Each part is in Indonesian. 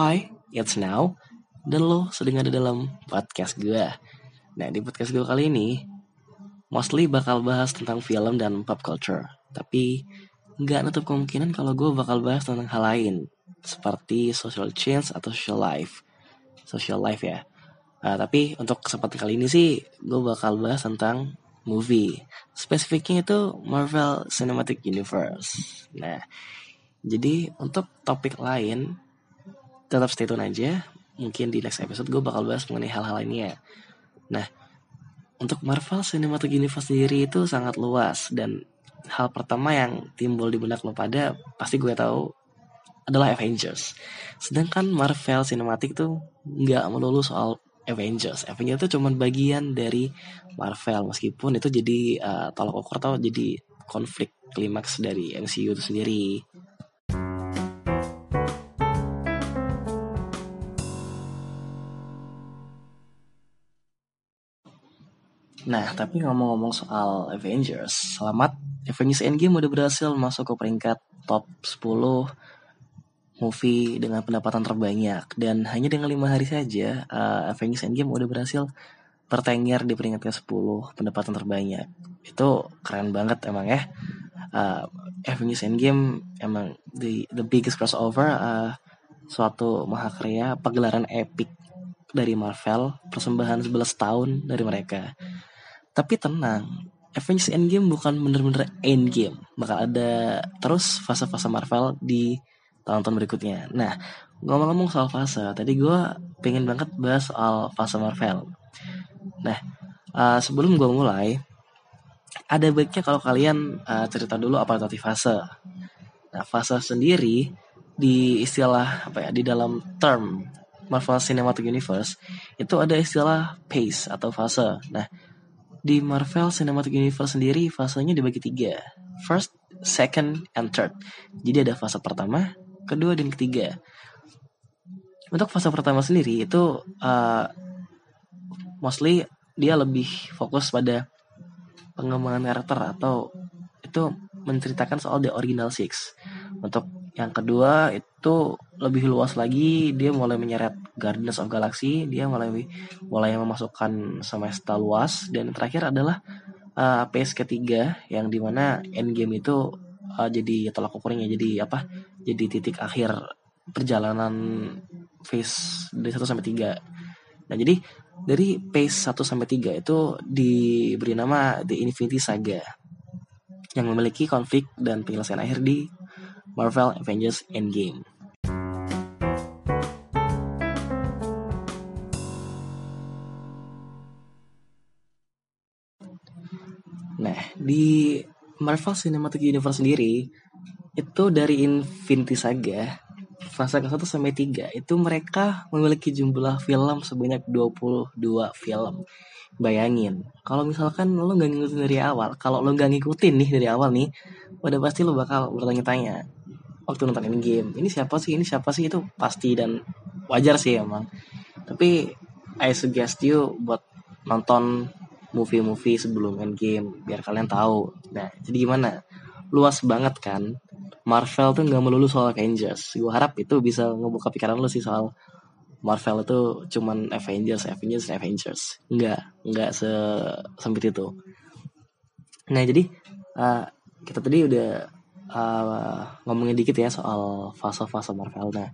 Hi, it's now. Dan lo sedang ada dalam podcast gue. Nah, di podcast gue kali ini, mostly bakal bahas tentang film dan pop culture. Tapi, nggak nutup kemungkinan kalau gue bakal bahas tentang hal lain. Seperti social change atau social life. Social life ya. Uh, tapi untuk kesempatan kali ini sih, gue bakal bahas tentang movie. Spesifiknya itu Marvel Cinematic Universe. Nah, jadi untuk topik lain, tetap stay tune aja. Mungkin di next episode gue bakal bahas mengenai hal-hal lainnya. Nah, untuk Marvel Cinematic Universe sendiri itu sangat luas dan hal pertama yang timbul di benak lo pada pasti gue tahu adalah Avengers. Sedangkan Marvel Cinematic tuh nggak melulu soal Avengers. Avengers itu cuma bagian dari Marvel meskipun itu jadi uh, tolak ukur atau jadi konflik klimaks dari MCU itu sendiri. Nah, tapi ngomong-ngomong soal Avengers, selamat Avengers Endgame udah berhasil masuk ke peringkat top 10 movie dengan pendapatan terbanyak. Dan hanya dengan lima hari saja uh, Avengers Endgame udah berhasil tertengger di peringkat ke 10 pendapatan terbanyak. Itu keren banget emang ya. Uh, Avengers Endgame emang the the biggest crossover uh, suatu mahakarya pagelaran epic dari Marvel persembahan 11 tahun dari mereka tapi tenang Avengers Endgame bukan bener-bener endgame bakal ada terus fase-fase Marvel di tahun-tahun berikutnya. Nah, ngomong-ngomong soal fase, tadi gue pengen banget bahas soal fase Marvel. Nah, uh, sebelum gue mulai, ada baiknya kalau kalian uh, cerita dulu apa itu fase. Nah, fase sendiri di istilah apa ya di dalam term Marvel Cinematic Universe itu ada istilah pace atau fase. Nah, di Marvel Cinematic Universe sendiri fasenya dibagi tiga. First, second, and third. Jadi ada fase pertama, kedua dan ketiga. Untuk fase pertama sendiri itu uh, mostly dia lebih fokus pada pengembangan karakter atau itu menceritakan soal the original six. Untuk yang kedua itu lebih luas lagi, dia mulai menyeret Guardians of Galaxy, dia mulai mulai memasukkan semesta luas. Dan terakhir adalah uh, PS ketiga yang di mana Endgame itu uh, jadi tolak ukurnya jadi apa jadi titik akhir perjalanan phase dari 1 sampai 3 nah jadi dari phase 1 sampai 3 itu diberi nama The Infinity Saga yang memiliki konflik dan penyelesaian akhir di Marvel Avengers Endgame Nah, di Marvel Cinematic Universe sendiri itu dari Infinity Saga fase ke-1 sampai 3 itu mereka memiliki jumlah film sebanyak 22 film. Bayangin, kalau misalkan lo nggak ngikutin dari awal, kalau lo nggak ngikutin nih dari awal nih, udah pasti lo bakal bertanya-tanya waktu nonton ini game, ini siapa sih, ini siapa sih itu pasti dan wajar sih emang. Tapi I suggest you buat nonton movie-movie sebelum Endgame biar kalian tahu. Nah, jadi gimana? Luas banget kan? Marvel tuh nggak melulu soal Avengers. Gue harap itu bisa ngebuka pikiran lu sih soal Marvel itu cuman Avengers, Avengers, Avengers. Enggak, enggak se sempit itu. Nah, jadi uh, kita tadi udah uh, ngomongin dikit ya soal fase-fase Marvel. Nah,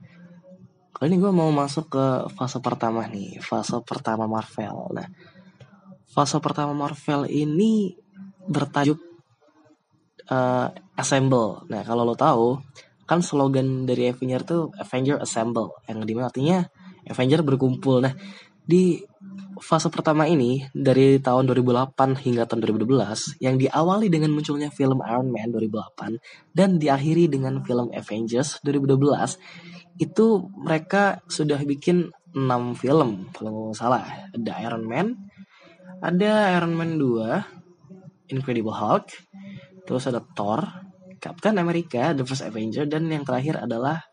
kali ini gue mau masuk ke fase pertama nih, fase pertama Marvel. Nah, fase pertama Marvel ini bertajuk uh, Assemble. Nah, kalau lo tahu, kan slogan dari Avenger tuh Avenger Assemble, yang di mana artinya Avenger berkumpul. Nah, di fase pertama ini dari tahun 2008 hingga tahun 2012 yang diawali dengan munculnya film Iron Man 2008 dan diakhiri dengan film Avengers 2012 itu mereka sudah bikin 6 film kalau nggak salah ada Iron Man ada Iron Man 2, Incredible Hulk, terus ada Thor, Captain America, The First Avenger, dan yang terakhir adalah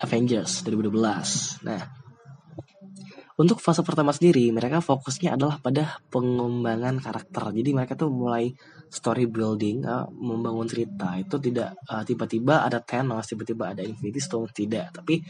Avengers 2012. Nah, untuk fase pertama sendiri, mereka fokusnya adalah pada pengembangan karakter. Jadi mereka tuh mulai story building, uh, membangun cerita. Itu tidak tiba tiba-tiba ada Thanos, tiba-tiba ada Infinity Stone, tidak. Tapi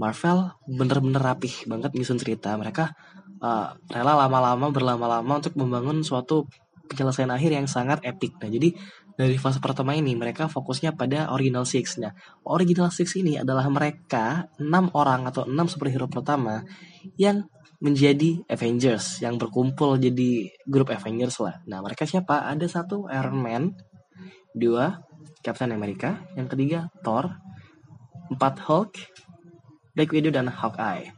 Marvel bener-bener rapih banget nyusun cerita. Mereka uh, rela lama-lama berlama-lama untuk membangun suatu penyelesaian akhir yang sangat epic. Nah, jadi dari fase pertama ini mereka fokusnya pada original six. Nah, original six ini adalah mereka enam orang atau enam superhero pertama yang menjadi Avengers yang berkumpul jadi grup Avengers lah. Nah, mereka siapa? Ada satu Iron Man, dua Captain America, yang ketiga Thor, empat Hulk, Black Widow dan Hawkeye.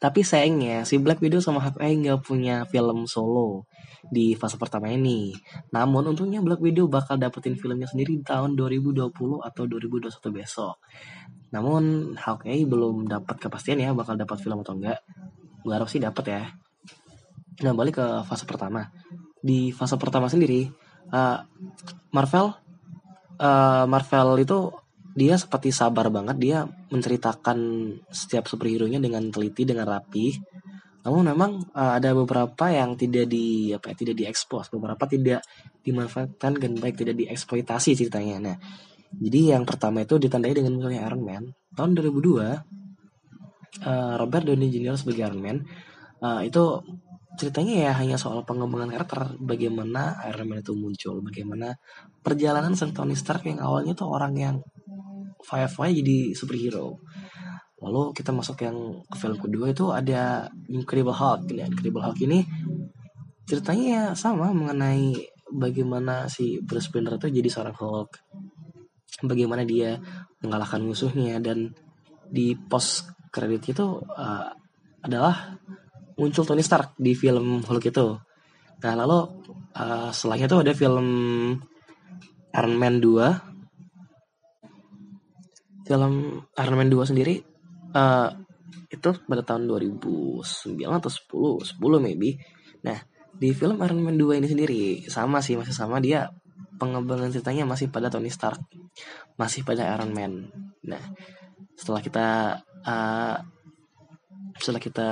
Tapi sayangnya si Black Widow sama Hawkeye nggak punya film solo di fase pertama ini. Namun untungnya Black Widow bakal dapetin filmnya sendiri di tahun 2020 atau 2021 besok. Namun Hawkeye belum dapat kepastian ya bakal dapat film atau enggak. Gue harap sih dapat ya. Nah balik ke fase pertama. Di fase pertama sendiri, uh, Marvel, uh, Marvel itu dia seperti sabar banget dia menceritakan setiap superhero-nya dengan teliti dengan rapi namun memang uh, ada beberapa yang tidak di apa ya, tidak diekspos, beberapa tidak dimanfaatkan dengan baik, tidak dieksploitasi ceritanya. Nah, jadi yang pertama itu ditandai dengan munculnya Iron Man tahun 2002 uh, eh, Robert Downey Jr. sebagai Iron Man uh, itu ceritanya ya hanya soal pengembangan karakter bagaimana Iron Man itu muncul bagaimana perjalanan sang Tony Stark yang awalnya tuh orang yang fire-fire jadi superhero Lalu kita masuk yang ke film kedua itu ada Incredible Hulk. Nah, Incredible Hulk ini ceritanya ya sama mengenai bagaimana si Bruce Banner itu jadi seorang Hulk. Bagaimana dia mengalahkan musuhnya. Dan di post kredit itu uh, adalah muncul Tony Stark di film Hulk itu. Nah, lalu uh, setelahnya itu ada film Iron Man 2 film Iron Man 2 sendiri uh, itu pada tahun 2009 atau 10 10 maybe. Nah di film Iron Man 2 ini sendiri sama sih masih sama. Dia pengembangan ceritanya masih pada Tony Stark. Masih pada Iron Man. Nah setelah kita uh, setelah kita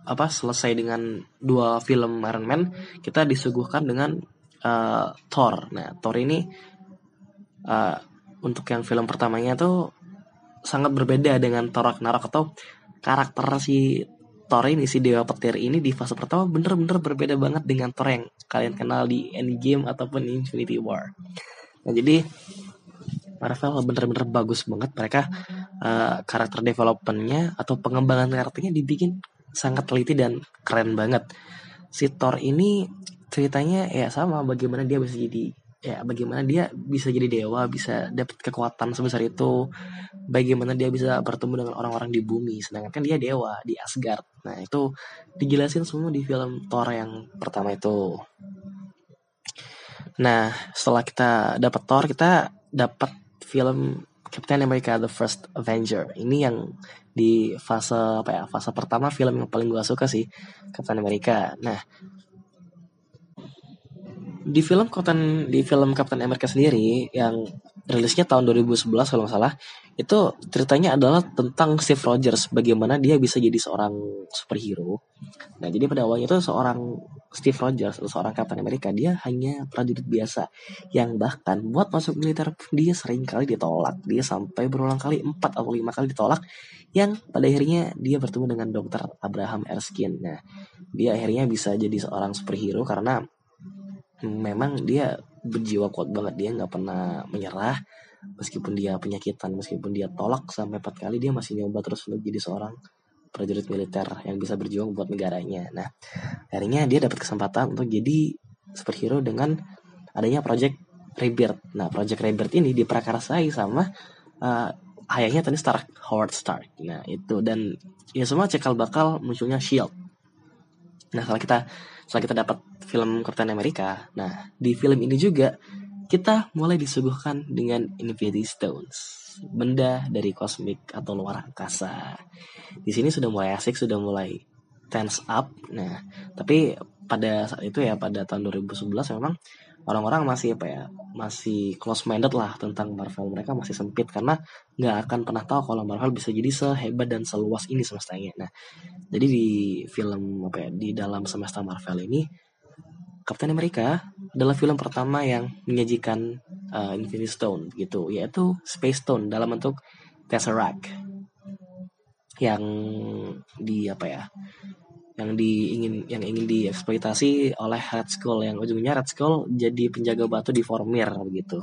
apa selesai dengan dua film Iron Man kita disuguhkan dengan uh, Thor. Nah Thor ini uh, untuk yang film pertamanya tuh sangat berbeda dengan Thor Ragnarok atau karakter si Thor ini si Dewa Petir ini di fase pertama bener-bener berbeda banget dengan Thor yang kalian kenal di Endgame ataupun Infinity War. Nah jadi Marvel bener-bener bagus banget mereka uh, karakter developmentnya atau pengembangan karakternya dibikin sangat teliti dan keren banget. Si Thor ini ceritanya ya sama bagaimana dia bisa jadi ya bagaimana dia bisa jadi dewa bisa dapat kekuatan sebesar itu. Bagaimana dia bisa bertemu dengan orang-orang di bumi sedangkan kan dia dewa di Asgard. Nah itu dijelasin semua di film Thor yang pertama itu. Nah setelah kita dapat Thor kita dapat film Captain America The First Avenger. Ini yang di fase apa ya fase pertama film yang paling gue suka sih Captain America. Nah di film Captain di film Captain America sendiri yang rilisnya tahun 2011 kalau nggak salah itu ceritanya adalah tentang Steve Rogers bagaimana dia bisa jadi seorang superhero. Nah jadi pada awalnya itu seorang Steve Rogers atau seorang Captain America dia hanya prajurit biasa yang bahkan buat masuk militer dia sering kali ditolak dia sampai berulang kali empat atau lima kali ditolak yang pada akhirnya dia bertemu dengan Dr. Abraham Erskine. Nah dia akhirnya bisa jadi seorang superhero karena memang dia berjiwa kuat banget dia nggak pernah menyerah. Meskipun dia penyakitan meskipun dia tolak sampai empat kali dia masih nyoba terus untuk jadi seorang prajurit militer yang bisa berjuang buat negaranya. Nah akhirnya dia dapat kesempatan untuk jadi superhero dengan adanya project Rebirth. Nah project Rebirth ini diprakarsai sama uh, ayahnya tadi Stark Howard Stark. Nah itu. Dan ya semua cekal bakal munculnya Shield nah setelah kita setelah kita dapat film Captain America. Nah, di film ini juga kita mulai disuguhkan dengan Infinity Stones, benda dari kosmik atau luar angkasa. Di sini sudah mulai asik, sudah mulai tense up. Nah, tapi pada saat itu ya pada tahun 2011 memang orang-orang masih apa ya masih close minded lah tentang Marvel mereka masih sempit karena nggak akan pernah tahu kalau Marvel bisa jadi sehebat dan seluas ini semestanya. Nah, jadi di film apa ya di dalam semesta Marvel ini Captain America adalah film pertama yang menyajikan uh, Infinity Stone gitu, yaitu Space Stone dalam bentuk Tesseract. yang di apa ya yang diingin yang ingin dieksploitasi oleh Red Skull yang ujungnya Red Skull jadi penjaga batu di Formir begitu.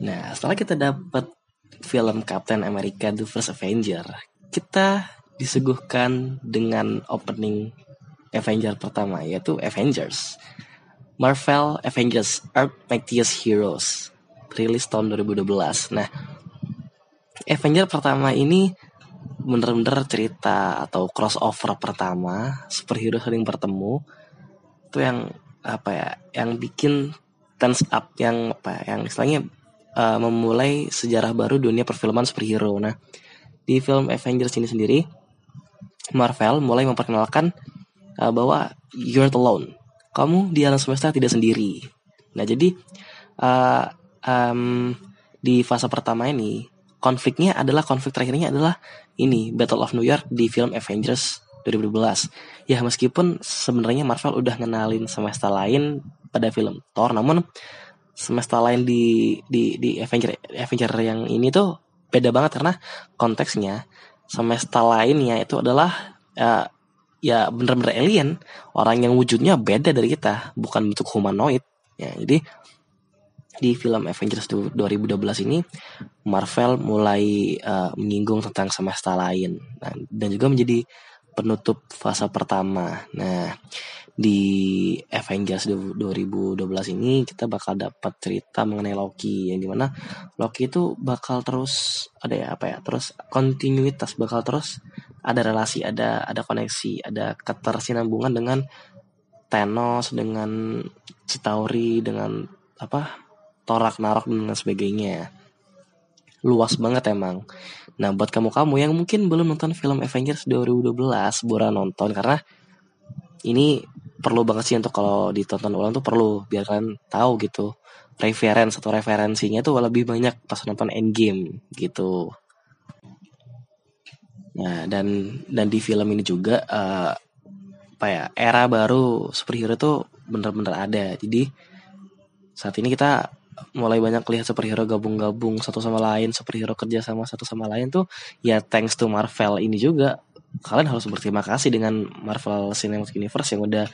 Nah, setelah kita dapat film Captain America The First Avenger, kita disuguhkan dengan opening Avenger pertama yaitu Avengers. Marvel Avengers Earth Mightiest Heroes rilis tahun 2012. Nah, Avenger pertama ini bener-bener cerita atau crossover pertama superhero saling bertemu itu yang apa ya yang bikin tense up yang apa yang istilahnya uh, memulai sejarah baru dunia perfilman superhero. Nah, di film Avengers ini sendiri Marvel mulai memperkenalkan uh, bahwa you're alone kamu di alam semesta tidak sendiri. Nah jadi uh, um, di fase pertama ini konfliknya adalah konflik terakhirnya adalah ini Battle of New York di film Avengers 2012. Ya meskipun sebenarnya Marvel udah ngenalin semesta lain pada film Thor, namun semesta lain di di di Avenger Avenger yang ini tuh beda banget karena konteksnya semesta lainnya itu adalah uh, ya bener-bener alien orang yang wujudnya beda dari kita bukan bentuk humanoid ya jadi di film Avengers 2012 ini Marvel mulai uh, menyinggung tentang semesta lain nah, dan juga menjadi penutup fase pertama. Nah, di Avengers 2012 ini kita bakal dapat cerita mengenai Loki yang di mana Loki itu bakal terus ada ya apa ya terus kontinuitas bakal terus ada relasi, ada ada koneksi, ada ketersinambungan dengan Thanos, dengan Chitauri, dengan apa Torak Narok dan sebagainya. Luas banget emang. Nah buat kamu-kamu yang mungkin belum nonton film Avengers 2012, buruan nonton karena ini perlu banget sih untuk kalau ditonton ulang tuh perlu biar kalian tahu gitu reference atau referensinya tuh lebih banyak pas nonton Endgame gitu. Nah, dan dan di film ini juga uh, apa ya era baru superhero tuh bener-bener ada. Jadi saat ini kita mulai banyak lihat superhero gabung-gabung satu sama lain, superhero kerja sama satu sama lain tuh ya thanks to Marvel ini juga. Kalian harus berterima kasih dengan Marvel Cinematic Universe yang udah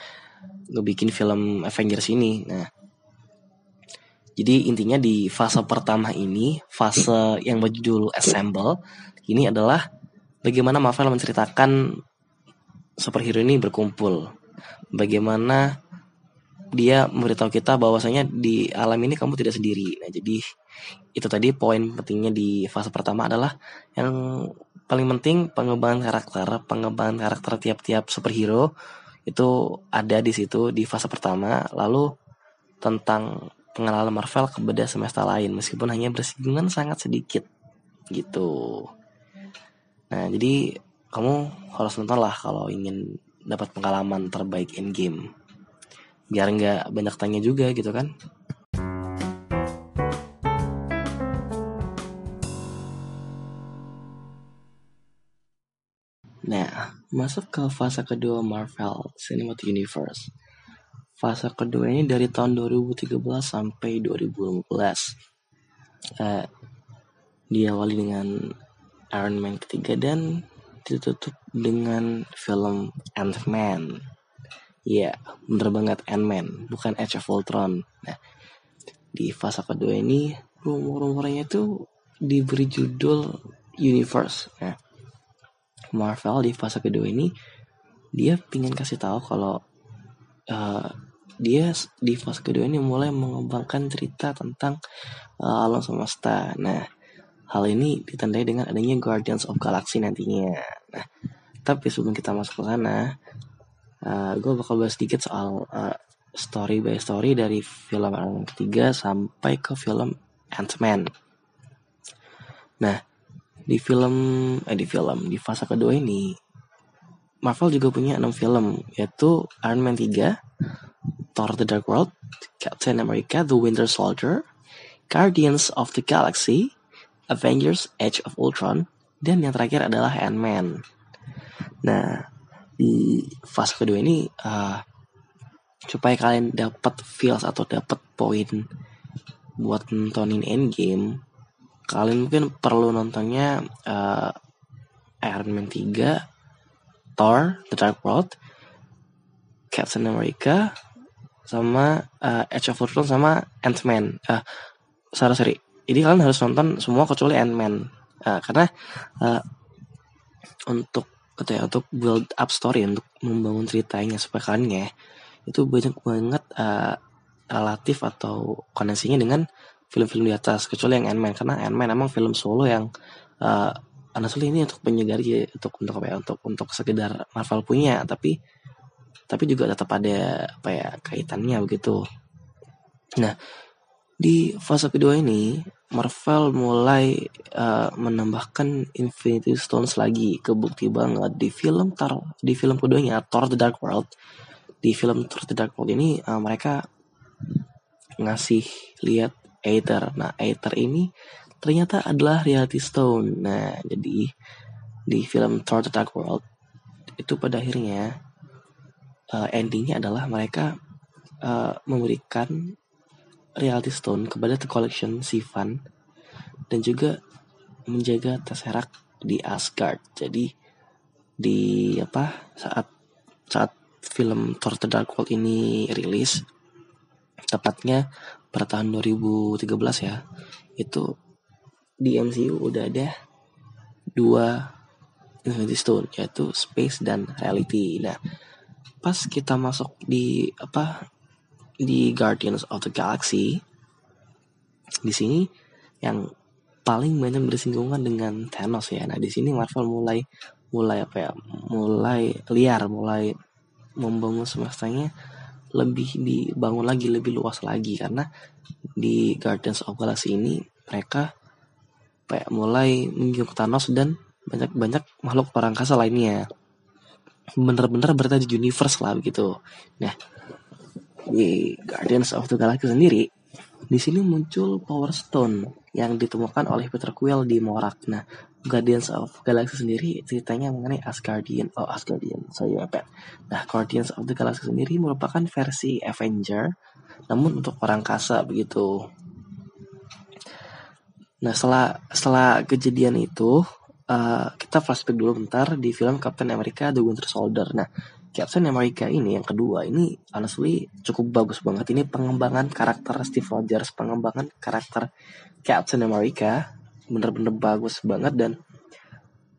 ngebikin film Avengers ini. Nah, jadi intinya di fase pertama ini, fase yang berjudul Assemble, ini adalah bagaimana Marvel menceritakan superhero ini berkumpul. Bagaimana dia memberitahu kita bahwasanya di alam ini kamu tidak sendiri. Nah, jadi itu tadi poin pentingnya di fase pertama adalah yang paling penting pengembangan karakter, pengembangan karakter tiap-tiap superhero itu ada di situ di fase pertama. Lalu tentang pengenalan Marvel kepada semesta lain meskipun hanya bersinggungan sangat sedikit gitu. Nah, jadi kamu harus nonton lah kalau ingin dapat pengalaman terbaik in game. Biar nggak banyak tanya juga gitu kan. Nah, masuk ke fase kedua Marvel Cinematic Universe. Fase kedua ini dari tahun 2013 sampai 2015. Uh, diawali dengan Iron Man ketiga dan ditutup dengan film Ant-Man. Iya, bener banget Ant-Man, bukan Age of Ultron. Nah, di fase kedua ini rumor-rumornya tuh diberi judul Universe. Nah, Marvel di fase kedua ini dia pingin kasih tahu kalau uh, dia di fase kedua ini mulai mengembangkan cerita tentang uh, alam semesta. Nah, Hal ini ditandai dengan adanya Guardians of Galaxy nantinya. Nah, tapi sebelum kita masuk ke sana, uh, gue bakal bahas sedikit soal uh, story by story dari film yang ketiga sampai ke film Ant-Man. Nah, di film eh di film di fase kedua ini Marvel juga punya 6 film yaitu Iron Man 3, Thor The Dark World, Captain America The Winter Soldier, Guardians of the Galaxy, Avengers Age of Ultron, dan yang terakhir adalah Ant-Man. Nah, di fase kedua ini uh, supaya kalian dapat feels atau dapat poin buat nontonin Endgame kalian mungkin perlu nontonnya uh, Iron Man 3 Thor The Dark World Captain America sama uh, Age of Ultron sama Ant-Man. Uh, sorry sorry. Jadi kalian harus nonton semua kecuali Ant-Man. Uh, karena uh, untuk atau ya untuk build up story untuk membangun ceritanya supaya kalian ya itu banyak banget uh, relatif atau koneksinya dengan film-film di atas kecuali yang Ant-Man. Karena Ant-Man emang film solo yang uh, honestly ini untuk penyegar untuk untuk apa ya untuk untuk sekedar Marvel punya tapi tapi juga tetap ada apa ya kaitannya begitu. Nah di fase kedua ini Marvel mulai uh, menambahkan Infinity Stones lagi. Kebukti banget di film tar di film keduanya Thor the Dark World. Di film Thor the Dark World ini uh, mereka ngasih lihat Aether. Nah Aether ini ternyata adalah reality stone. Nah jadi di film Thor the Dark World itu pada akhirnya uh, endingnya adalah mereka uh, memberikan reality stone kepada The Collection Sivan dan juga menjaga Tesseract di Asgard. Jadi di apa saat saat film Thor The Dark World ini rilis tepatnya pada tahun 2013 ya itu di MCU udah ada dua Infinity Stone yaitu Space dan Reality. Nah, pas kita masuk di apa di Guardians of the Galaxy di sini yang paling banyak bersinggungan dengan Thanos ya. Nah di sini Marvel mulai mulai apa ya mulai liar mulai membangun semestanya lebih dibangun lagi lebih luas lagi. Karena di Guardians of Galaxy ini mereka kayak mulai menjunjung Thanos dan banyak banyak makhluk orang angkasa lainnya. Bener-bener berada di universe lah begitu. Nah di Guardians of the Galaxy sendiri, di sini muncul Power Stone yang ditemukan oleh Peter Quill di Morak. Nah, Guardians of Galaxy sendiri ceritanya mengenai Asgardian, oh Asgardian, sorry apa? Nah, Guardians of the Galaxy sendiri merupakan versi Avenger, namun untuk orang kasa begitu. Nah, setelah setelah kejadian itu, uh, kita flashback dulu bentar di film Captain America: The Winter Soldier. Nah, Captain America ini yang kedua ini honestly cukup bagus banget. Ini pengembangan karakter Steve Rogers pengembangan karakter Captain America bener-bener bagus banget dan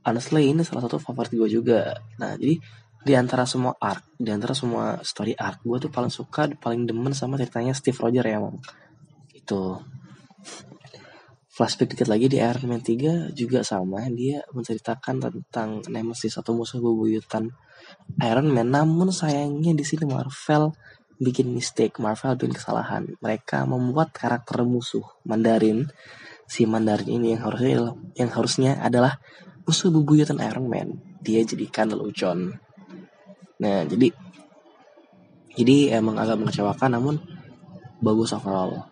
honestly ini salah satu favorit gue juga. Nah jadi di antara semua arc di antara semua story arc gue tuh paling suka paling demen sama ceritanya Steve Rogers ya emang itu flashback dikit lagi di Iron Man 3 juga sama dia menceritakan tentang Nemesis atau musuh bebuyutan Iron Man. Namun sayangnya di sini Marvel bikin mistake, Marvel bikin kesalahan. Mereka membuat karakter musuh Mandarin, si Mandarin ini yang harusnya yang harusnya adalah musuh bebuyutan Iron Man. Dia jadikan lelucon. Nah, jadi jadi emang agak mengecewakan namun bagus overall.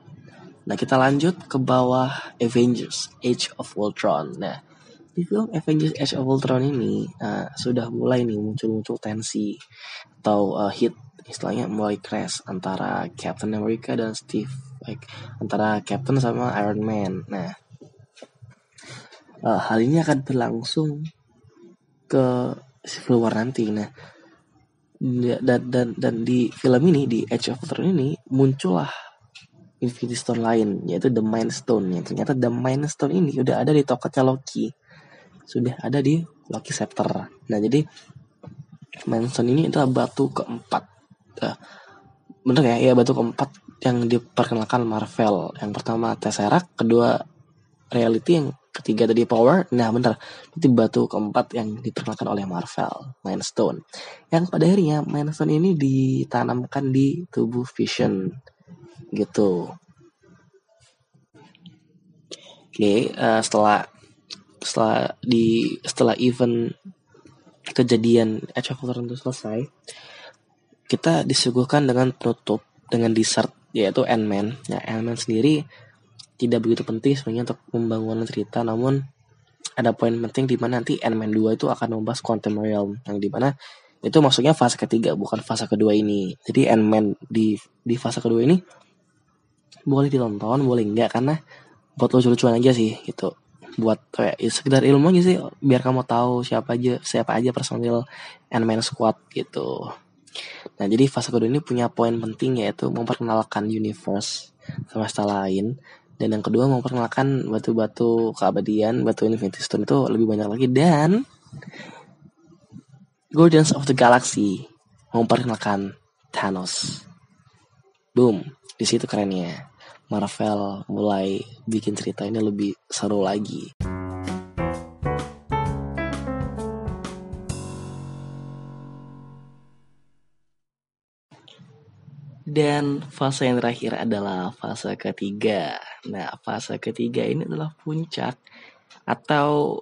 Nah, kita lanjut ke bawah Avengers Age of Ultron. Nah, di film Avengers Age of Ultron ini uh, sudah mulai nih muncul-muncul tensi atau uh, hit istilahnya mulai crash antara Captain America dan Steve like antara Captain sama Iron Man. Nah, uh, hal ini akan berlangsung ke Civil War nanti. Nah, dan dan dan di film ini di Age of Ultron ini muncullah Infinity Stone lain yaitu The Mind Stone yang ternyata The Mind Stone ini udah ada di toketnya Loki sudah ada di Loki Scepter. Nah, jadi Manson ini adalah batu keempat. Uh, bener ya? Ya batu keempat yang diperkenalkan Marvel. Yang pertama Tesseract, kedua Reality, yang ketiga tadi Power. Nah, bener. Itu batu keempat yang diperkenalkan oleh Marvel, Mindstone. Yang pada akhirnya Mindstone ini ditanamkan di tubuh Vision. Gitu. Oke, okay, uh, eh, setelah setelah di setelah event kejadian Age of itu selesai kita disuguhkan dengan penutup dengan dessert yaitu Ant-Man ya Ant-Man sendiri tidak begitu penting sebenarnya untuk pembangunan cerita namun ada poin penting di mana nanti Ant-Man 2 itu akan membahas Quantum Realm yang di mana itu maksudnya fase ketiga bukan fase kedua ini jadi Ant-Man di di fase kedua ini boleh ditonton boleh enggak? Karena buat lucu-lucuan aja sih gitu. Buat kayak ya, sekedar ilmu aja sih biar kamu tahu siapa aja siapa aja personil Ant-Man Squad gitu. Nah jadi fase kedua ini punya poin penting yaitu memperkenalkan universe semesta lain. Dan yang kedua memperkenalkan batu-batu keabadian batu Infinity Stone itu lebih banyak lagi. Dan Guardians of the Galaxy memperkenalkan Thanos. Boom, di situ kerennya. Marvel mulai bikin cerita ini lebih seru lagi. Dan fase yang terakhir adalah fase ketiga. Nah, fase ketiga ini adalah puncak atau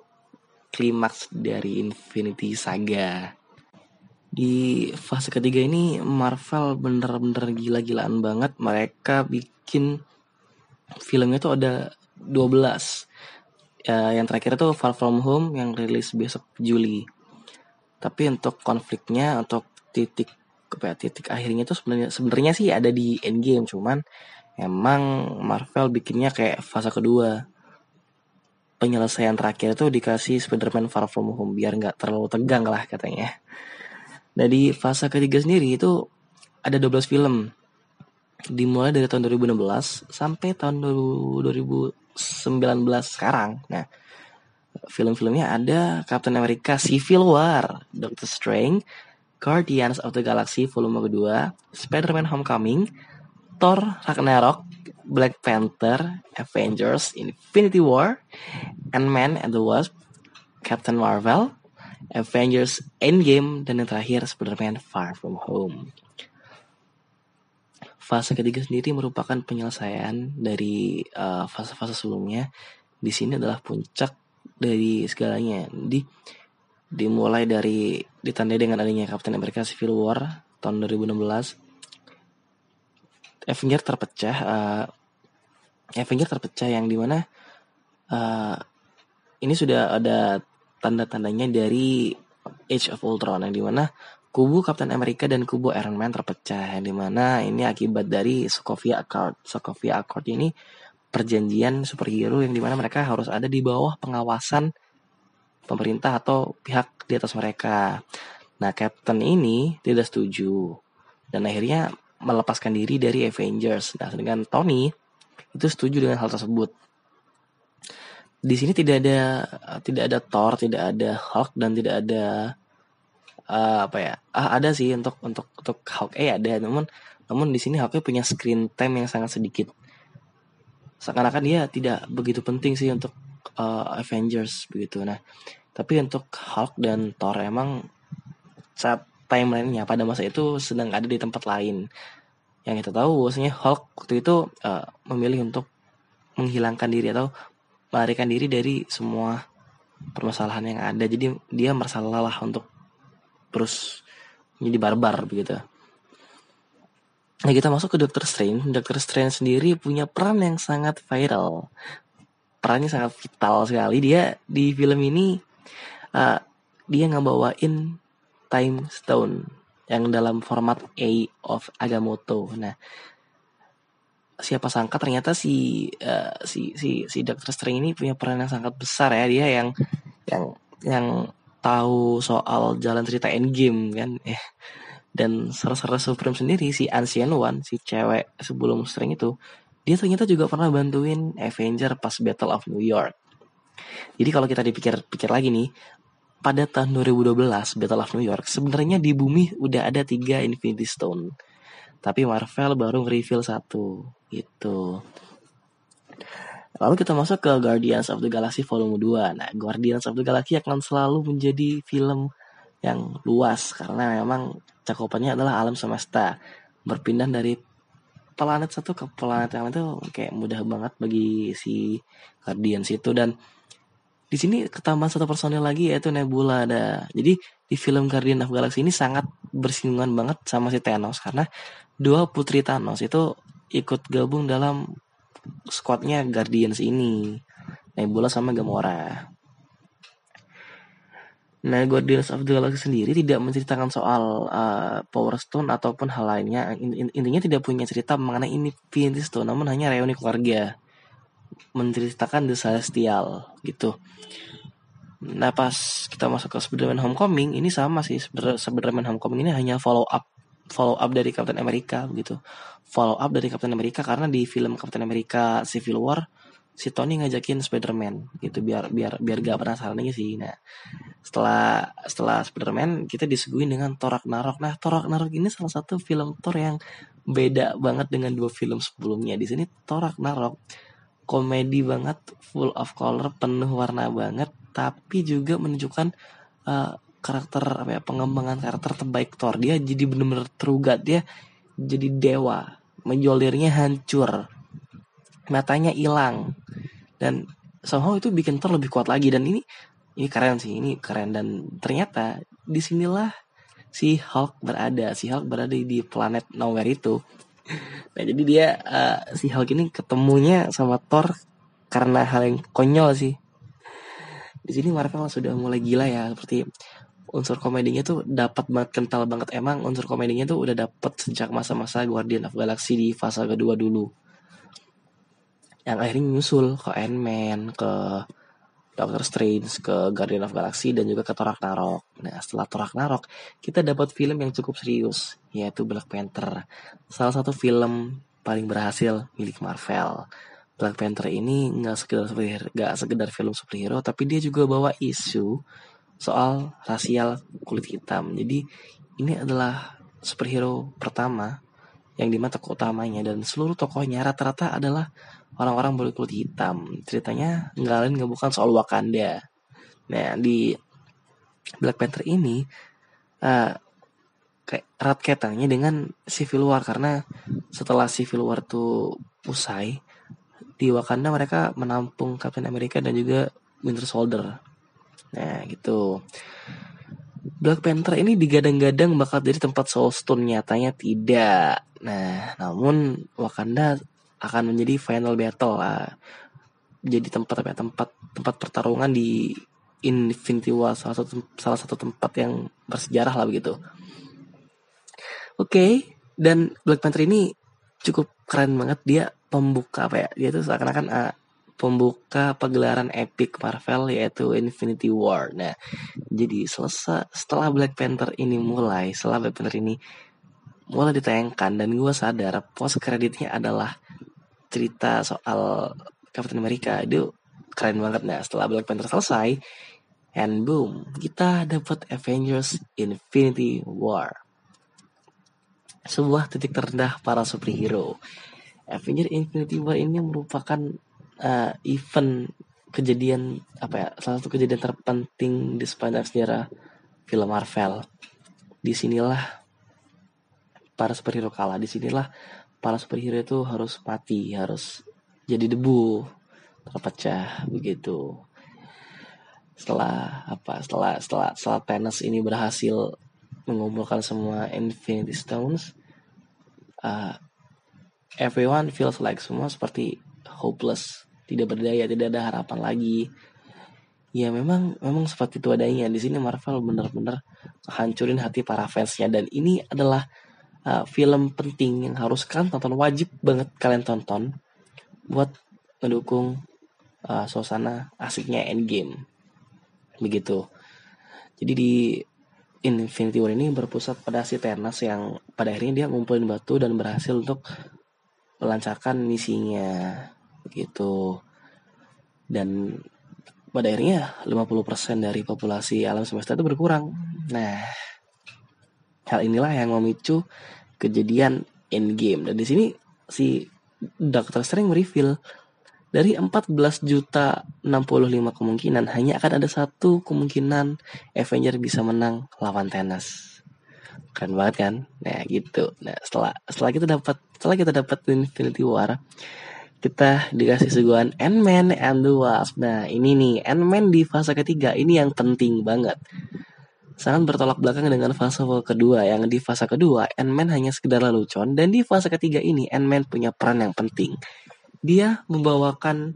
klimaks dari Infinity Saga di fase ketiga ini Marvel bener-bener gila-gilaan banget mereka bikin filmnya tuh ada 12 ya, yang terakhir itu Far From Home yang rilis besok Juli. Tapi untuk konfliknya untuk titik apa ya, titik akhirnya itu sebenarnya sebenarnya sih ada di Endgame cuman emang Marvel bikinnya kayak fase kedua. Penyelesaian terakhir itu dikasih Spider-Man Far From Home biar nggak terlalu tegang lah katanya. Dari fase ketiga sendiri itu ada 12 film. Dimulai dari tahun 2016 sampai tahun 2019 sekarang. Nah, film-filmnya ada Captain America Civil War, Doctor Strange, Guardians of the Galaxy volume kedua, Spider-Man Homecoming, Thor Ragnarok, Black Panther, Avengers, Infinity War, Ant-Man and the Wasp, Captain Marvel, Avengers Endgame, dan yang terakhir Spider-Man Far From Home. Fase ketiga sendiri merupakan penyelesaian dari uh, fase-fase uh, sebelumnya. Di sini adalah puncak dari segalanya. Di dimulai dari ditandai dengan adanya Captain America Civil War tahun 2016. Avenger terpecah, uh, Avenger terpecah yang di mana uh, ini sudah ada tanda-tandanya dari Age of Ultron yang di mana kubu Captain America dan kubu Iron Man terpecah yang di mana ini akibat dari Sokovia Accord. Sokovia Accord ini perjanjian superhero yang di mana mereka harus ada di bawah pengawasan pemerintah atau pihak di atas mereka. Nah, Captain ini tidak setuju dan akhirnya melepaskan diri dari Avengers. Nah, sedangkan Tony itu setuju dengan hal tersebut di sini tidak ada tidak ada Thor, tidak ada Hulk dan tidak ada uh, apa ya? Ah, ada sih untuk untuk untuk Hulk eh ada, namun namun di sini Hulk punya screen time yang sangat sedikit. Seakan-akan dia tidak begitu penting sih untuk uh, Avengers begitu. Nah, tapi untuk Hulk dan Thor emang saat timelinenya pada masa itu sedang ada di tempat lain. Yang kita tahu bahwasanya Hulk waktu itu uh, memilih untuk menghilangkan diri atau melarikan diri dari semua permasalahan yang ada jadi dia merasa lelah untuk terus menjadi barbar begitu. Nah kita masuk ke Doctor Strange. Doctor Strange sendiri punya peran yang sangat viral. Perannya sangat vital sekali. Dia di film ini uh, Dia ngebawain Time Stone Yang dalam format A of Agamotto. Nah siapa sangka ternyata si uh, si si si Doctor Strange ini punya peran yang sangat besar ya. Dia yang yang yang tahu soal jalan cerita Endgame kan? Eh dan Sorcerer Supreme sendiri si Ancient One si cewek sebelum Strange itu dia ternyata juga pernah bantuin Avenger pas Battle of New York. Jadi kalau kita dipikir-pikir lagi nih pada tahun 2012 Battle of New York sebenarnya di bumi udah ada tiga Infinity Stone. Tapi Marvel baru reveal satu gitu. Lalu kita masuk ke Guardians of the Galaxy Volume 2. Nah, Guardians of the Galaxy akan selalu menjadi film yang luas karena memang cakupannya adalah alam semesta. Berpindah dari planet satu ke planet yang itu kayak mudah banget bagi si Guardians itu dan di sini ketambahan satu personil lagi yaitu Nebula ada. Jadi di film Guardian of Galaxy ini sangat bersinggungan banget sama si Thanos karena dua putri Thanos itu ikut gabung dalam squadnya Guardians ini. Nebula sama Gamora. Nah, Guardians of the Galaxy sendiri tidak menceritakan soal uh, Power Stone ataupun hal lainnya. Intinya tidak punya cerita mengenai Infinity Stone, namun hanya reuni keluarga. Menceritakan The Celestial gitu. Nah, pas kita masuk ke Spider-Man Homecoming, ini sama sih. Spider-Man Homecoming ini hanya follow up follow up dari Captain America begitu. Follow up dari Captain America karena di film Captain America Civil War si Tony ngajakin Spider-Man gitu biar biar biar gak penasaran aja sih. Nah, setelah setelah Spider-Man kita disuguhin dengan Thor Ragnarok. Nah, Thor Ragnarok ini salah satu film Thor yang beda banget dengan dua film sebelumnya. Di sini Thor Ragnarok komedi banget, full of color, penuh warna banget, tapi juga menunjukkan uh, karakter apa ya pengembangan karakter terbaik Thor. Dia jadi bener-bener terugat dia jadi dewa. Menjolirnya hancur. Matanya hilang. Dan somehow itu bikin Thor lebih kuat lagi. Dan ini ini keren sih. Ini keren. Dan ternyata di sinilah si Hulk berada. Si Hulk berada di planet nowhere itu. Nah jadi dia uh, si Hulk ini ketemunya sama Thor karena hal yang konyol sih. Di sini Marvel sudah mulai gila ya. Seperti unsur komedinya tuh dapat banget kental banget emang unsur komedinya tuh udah dapet sejak masa-masa Guardian of Galaxy di fase kedua dulu yang akhirnya nyusul ke Ant-Man ke Doctor Strange ke Guardian of Galaxy dan juga ke Thor Ragnarok. Nah, setelah Thor Ragnarok, kita dapat film yang cukup serius, yaitu Black Panther. Salah satu film paling berhasil milik Marvel. Black Panther ini nggak sekedar nggak sekedar film superhero, tapi dia juga bawa isu soal rasial kulit hitam. Jadi ini adalah superhero pertama yang di mana tokoh utamanya dan seluruh tokohnya rata-rata adalah orang-orang berkulit hitam. Ceritanya nggak lain nggak bukan soal Wakanda. Nah di Black Panther ini uh, kayak erat kaitannya dengan Civil War karena setelah Civil War tuh usai di Wakanda mereka menampung Captain America dan juga Winter Soldier. Nah gitu. Black Panther ini digadang-gadang bakal jadi tempat Soul Stone nyatanya tidak. Nah, namun Wakanda akan menjadi final battle lah. Jadi tempat apa ya, tempat tempat pertarungan di Infinity War salah satu salah satu tempat yang bersejarah lah begitu. Oke, okay, dan Black Panther ini cukup keren banget dia pembuka apa ya? Dia tuh seakan-akan uh, pembuka pagelaran epic Marvel yaitu Infinity War. Nah, jadi selesai setelah Black Panther ini mulai, setelah Black Panther ini mulai ditayangkan dan gue sadar post kreditnya adalah cerita soal Captain America. Itu keren banget. Nah setelah Black Panther selesai and boom kita dapat Avengers Infinity War. Sebuah titik terendah para superhero. Avengers Infinity War ini merupakan uh, event kejadian apa ya salah satu kejadian terpenting di sepanjang sejarah film Marvel di sinilah para superhero kalah di sinilah para superhero itu harus mati, harus jadi debu, terpecah begitu. Setelah apa? Setelah setelah setelah Thanos ini berhasil mengumpulkan semua Infinity Stones, uh, everyone feels like semua seperti hopeless, tidak berdaya, tidak ada harapan lagi. Ya memang memang seperti itu adanya. Di sini Marvel benar-benar hancurin hati para fansnya. Dan ini adalah uh, film penting yang harus kalian tonton. Wajib banget kalian tonton buat mendukung uh, suasana asiknya Endgame. Begitu. Jadi di Infinity War ini berpusat pada si Thanos yang pada akhirnya dia ngumpulin batu dan berhasil untuk melancarkan misinya begitu dan pada akhirnya 50% dari populasi alam semesta itu berkurang nah Hal inilah yang memicu kejadian endgame. Dan di sini si Dr. Strange reveal dari 14 juta 65 kemungkinan hanya akan ada satu kemungkinan Avenger bisa menang lawan Thanos. Keren banget kan? Nah, gitu. Nah, setelah setelah kita dapat setelah kita dapat Infinity War, kita dikasih suguhan Ant-Man and the Wasp. Nah, ini nih Ant-Man di fase ketiga ini yang penting banget sangat bertolak belakang dengan fase kedua yang di fase kedua Ant-Man hanya sekedar lelucon dan di fase ketiga ini Ant-Man punya peran yang penting. Dia membawakan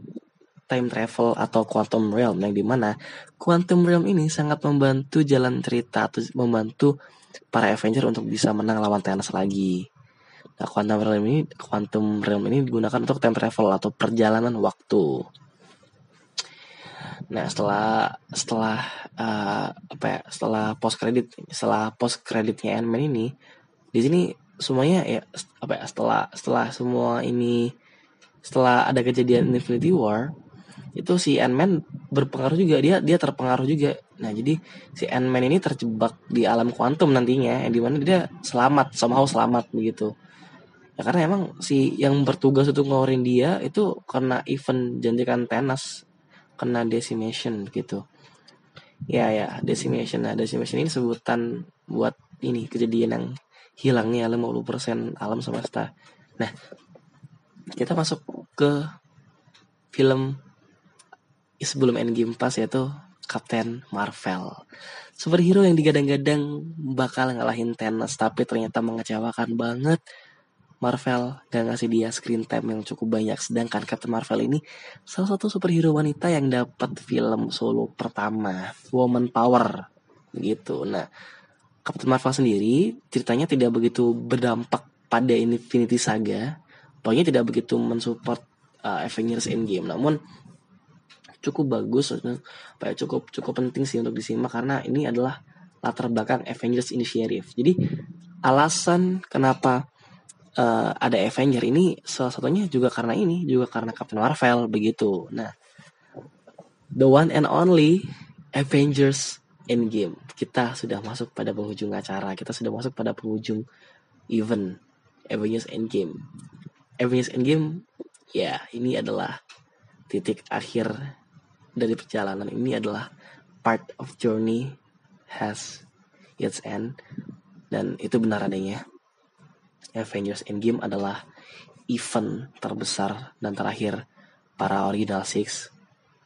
time travel atau quantum realm yang di mana quantum realm ini sangat membantu jalan cerita atau membantu para Avenger untuk bisa menang lawan Thanos lagi. Nah, quantum realm ini quantum realm ini digunakan untuk time travel atau perjalanan waktu. Nah, setelah setelah uh, apa ya? Setelah post credit, setelah post creditnya Ant-Man ini, di sini semuanya ya apa ya? Setelah setelah semua ini setelah ada kejadian Infinity War, itu si Ant-Man berpengaruh juga dia dia terpengaruh juga. Nah, jadi si Ant-Man ini terjebak di alam kuantum nantinya yang di mana dia selamat somehow selamat begitu. Ya karena emang si yang bertugas untuk ngeluarin dia itu karena event janjikan Thanos kena decimation gitu. Ya ya decimation. Nah decimation ini sebutan buat ini kejadian yang hilangnya 50% alam semesta. Nah kita masuk ke film sebelum Endgame pas yaitu Captain Marvel. Superhero yang digadang-gadang bakal ngalahin Thanos tapi ternyata mengecewakan banget Marvel gak ngasih dia screen time yang cukup banyak. Sedangkan Captain Marvel ini salah satu superhero wanita yang dapat film solo pertama Woman Power. Gitu nah Captain Marvel sendiri ceritanya tidak begitu berdampak pada Infinity Saga. Pokoknya tidak begitu mensupport uh, Avengers Endgame. Namun cukup bagus apa cukup cukup penting sih untuk disimak karena ini adalah latar belakang Avengers Initiative. Jadi alasan kenapa uh, ada Avenger ini salah satunya juga karena ini juga karena Captain Marvel begitu. Nah, the one and only Avengers Endgame. Kita sudah masuk pada penghujung acara. Kita sudah masuk pada penghujung event Avengers Endgame. Avengers Endgame ya ini adalah titik akhir dari perjalanan ini adalah part of journey has its end dan itu benar adanya Avengers Endgame adalah event terbesar dan terakhir para original six.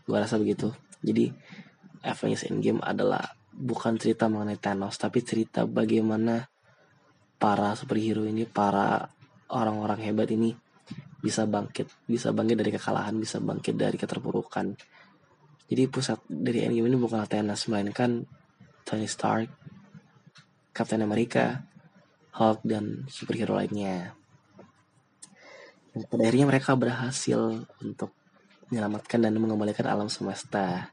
Gue rasa begitu. Jadi Avengers Endgame adalah bukan cerita mengenai Thanos, tapi cerita bagaimana para superhero ini, para orang-orang hebat ini bisa bangkit, bisa bangkit dari kekalahan, bisa bangkit dari keterpurukan. Jadi pusat dari Endgame ini bukanlah Thanos, melainkan Tony Stark, Captain America, Hulk dan superhero lainnya. Dan pada akhirnya mereka berhasil untuk menyelamatkan dan mengembalikan alam semesta.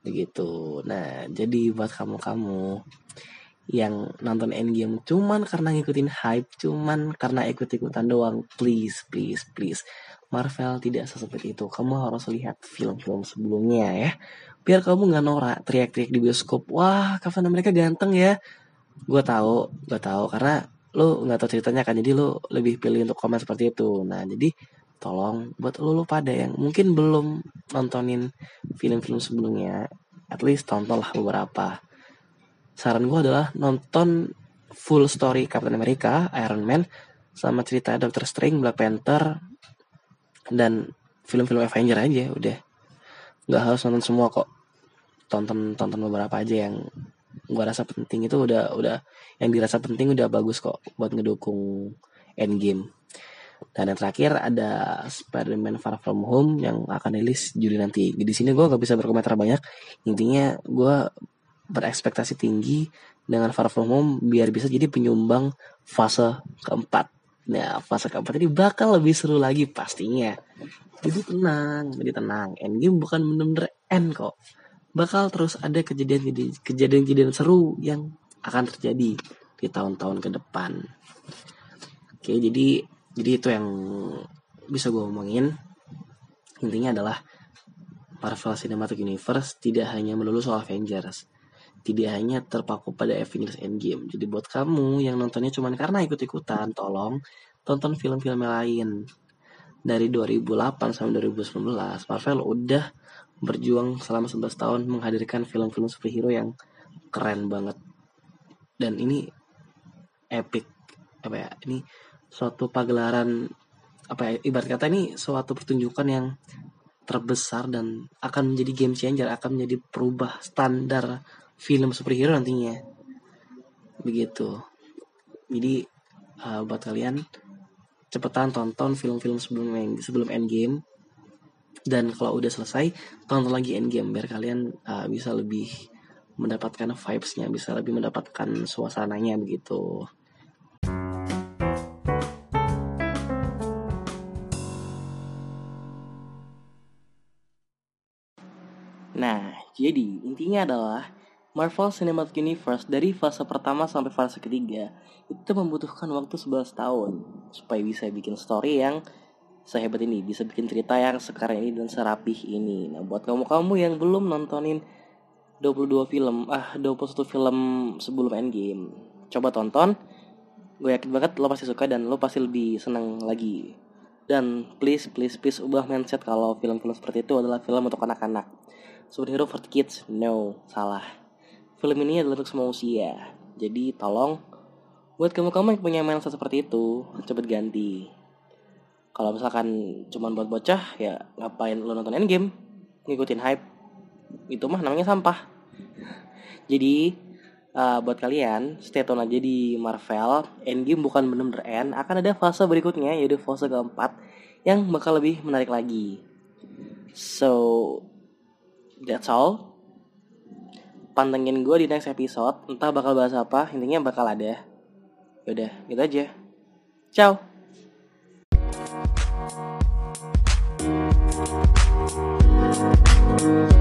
Begitu. Nah, jadi buat kamu-kamu yang nonton Endgame cuman karena ngikutin hype, cuman karena ikut-ikutan doang, please, please, please. Marvel tidak seseperti itu. Kamu harus lihat film-film sebelumnya ya. Biar kamu nggak norak teriak-teriak di bioskop. Wah, Captain mereka ganteng ya gue tahu gue tahu karena lu nggak tahu ceritanya kan jadi lu lebih pilih untuk komen seperti itu. Nah jadi tolong buat lu, lu pada yang mungkin belum nontonin film-film sebelumnya at least tontonlah beberapa. Saran gue adalah nonton full story Captain America Iron Man sama cerita Doctor Strange Black Panther dan film-film Avenger aja udah. Nggak harus nonton semua kok. Tonton tonton beberapa aja yang gua rasa penting itu udah udah yang dirasa penting udah bagus kok buat ngedukung Endgame. Dan yang terakhir ada Spider-Man Far From Home yang akan rilis Juli nanti. Di sini gue gak bisa berkomentar banyak. Intinya gue berekspektasi tinggi dengan Far From Home biar bisa jadi penyumbang fase keempat. Nah, fase keempat ini bakal lebih seru lagi pastinya. Jadi tenang, jadi tenang. Endgame bukan bener-bener end kok bakal terus ada kejadian-kejadian seru yang akan terjadi di tahun-tahun ke depan. Oke, jadi jadi itu yang bisa gue omongin. Intinya adalah Marvel Cinematic Universe tidak hanya melulu soal Avengers. Tidak hanya terpaku pada Avengers Endgame. Jadi buat kamu yang nontonnya cuma karena ikut-ikutan, tolong tonton film-film lain. Dari 2008 sampai 2019, Marvel udah berjuang selama 11 tahun menghadirkan film-film superhero yang keren banget. Dan ini epic apa ya ini suatu pagelaran apa ya ibarat kata ini suatu pertunjukan yang terbesar dan akan menjadi game changer akan menjadi perubah standar film superhero nantinya. Begitu. Jadi uh, buat kalian cepetan tonton film-film sebelum sebelum Endgame dan kalau udah selesai tonton lagi Endgame biar kalian uh, bisa lebih mendapatkan vibesnya bisa lebih mendapatkan suasananya begitu. Nah, jadi intinya adalah Marvel Cinematic Universe dari fase pertama sampai fase ketiga itu membutuhkan waktu 11 tahun supaya bisa bikin story yang sehebat ini, bisa bikin cerita yang sekarang ini dan serapih ini. Nah, buat kamu-kamu yang belum nontonin 22 film, ah 21 film sebelum Endgame, coba tonton. Gue yakin banget lo pasti suka dan lo pasti lebih seneng lagi. Dan please, please, please ubah mindset kalau film-film seperti itu adalah film untuk anak-anak. Superhero for kids, no, salah film ini adalah untuk semua usia. Jadi tolong buat kamu-kamu yang punya mindset seperti itu, cepet ganti. Kalau misalkan cuma buat bocah, ya ngapain lo nonton Endgame? Ngikutin hype. Itu mah namanya sampah. Jadi uh, buat kalian stay tune aja di Marvel. Endgame bukan bener-bener end. Akan ada fase berikutnya yaitu fase keempat yang bakal lebih menarik lagi. So that's all. Pantengin gue di next episode. Entah bakal bahas apa. Intinya bakal ada. Yaudah gitu aja. Ciao you.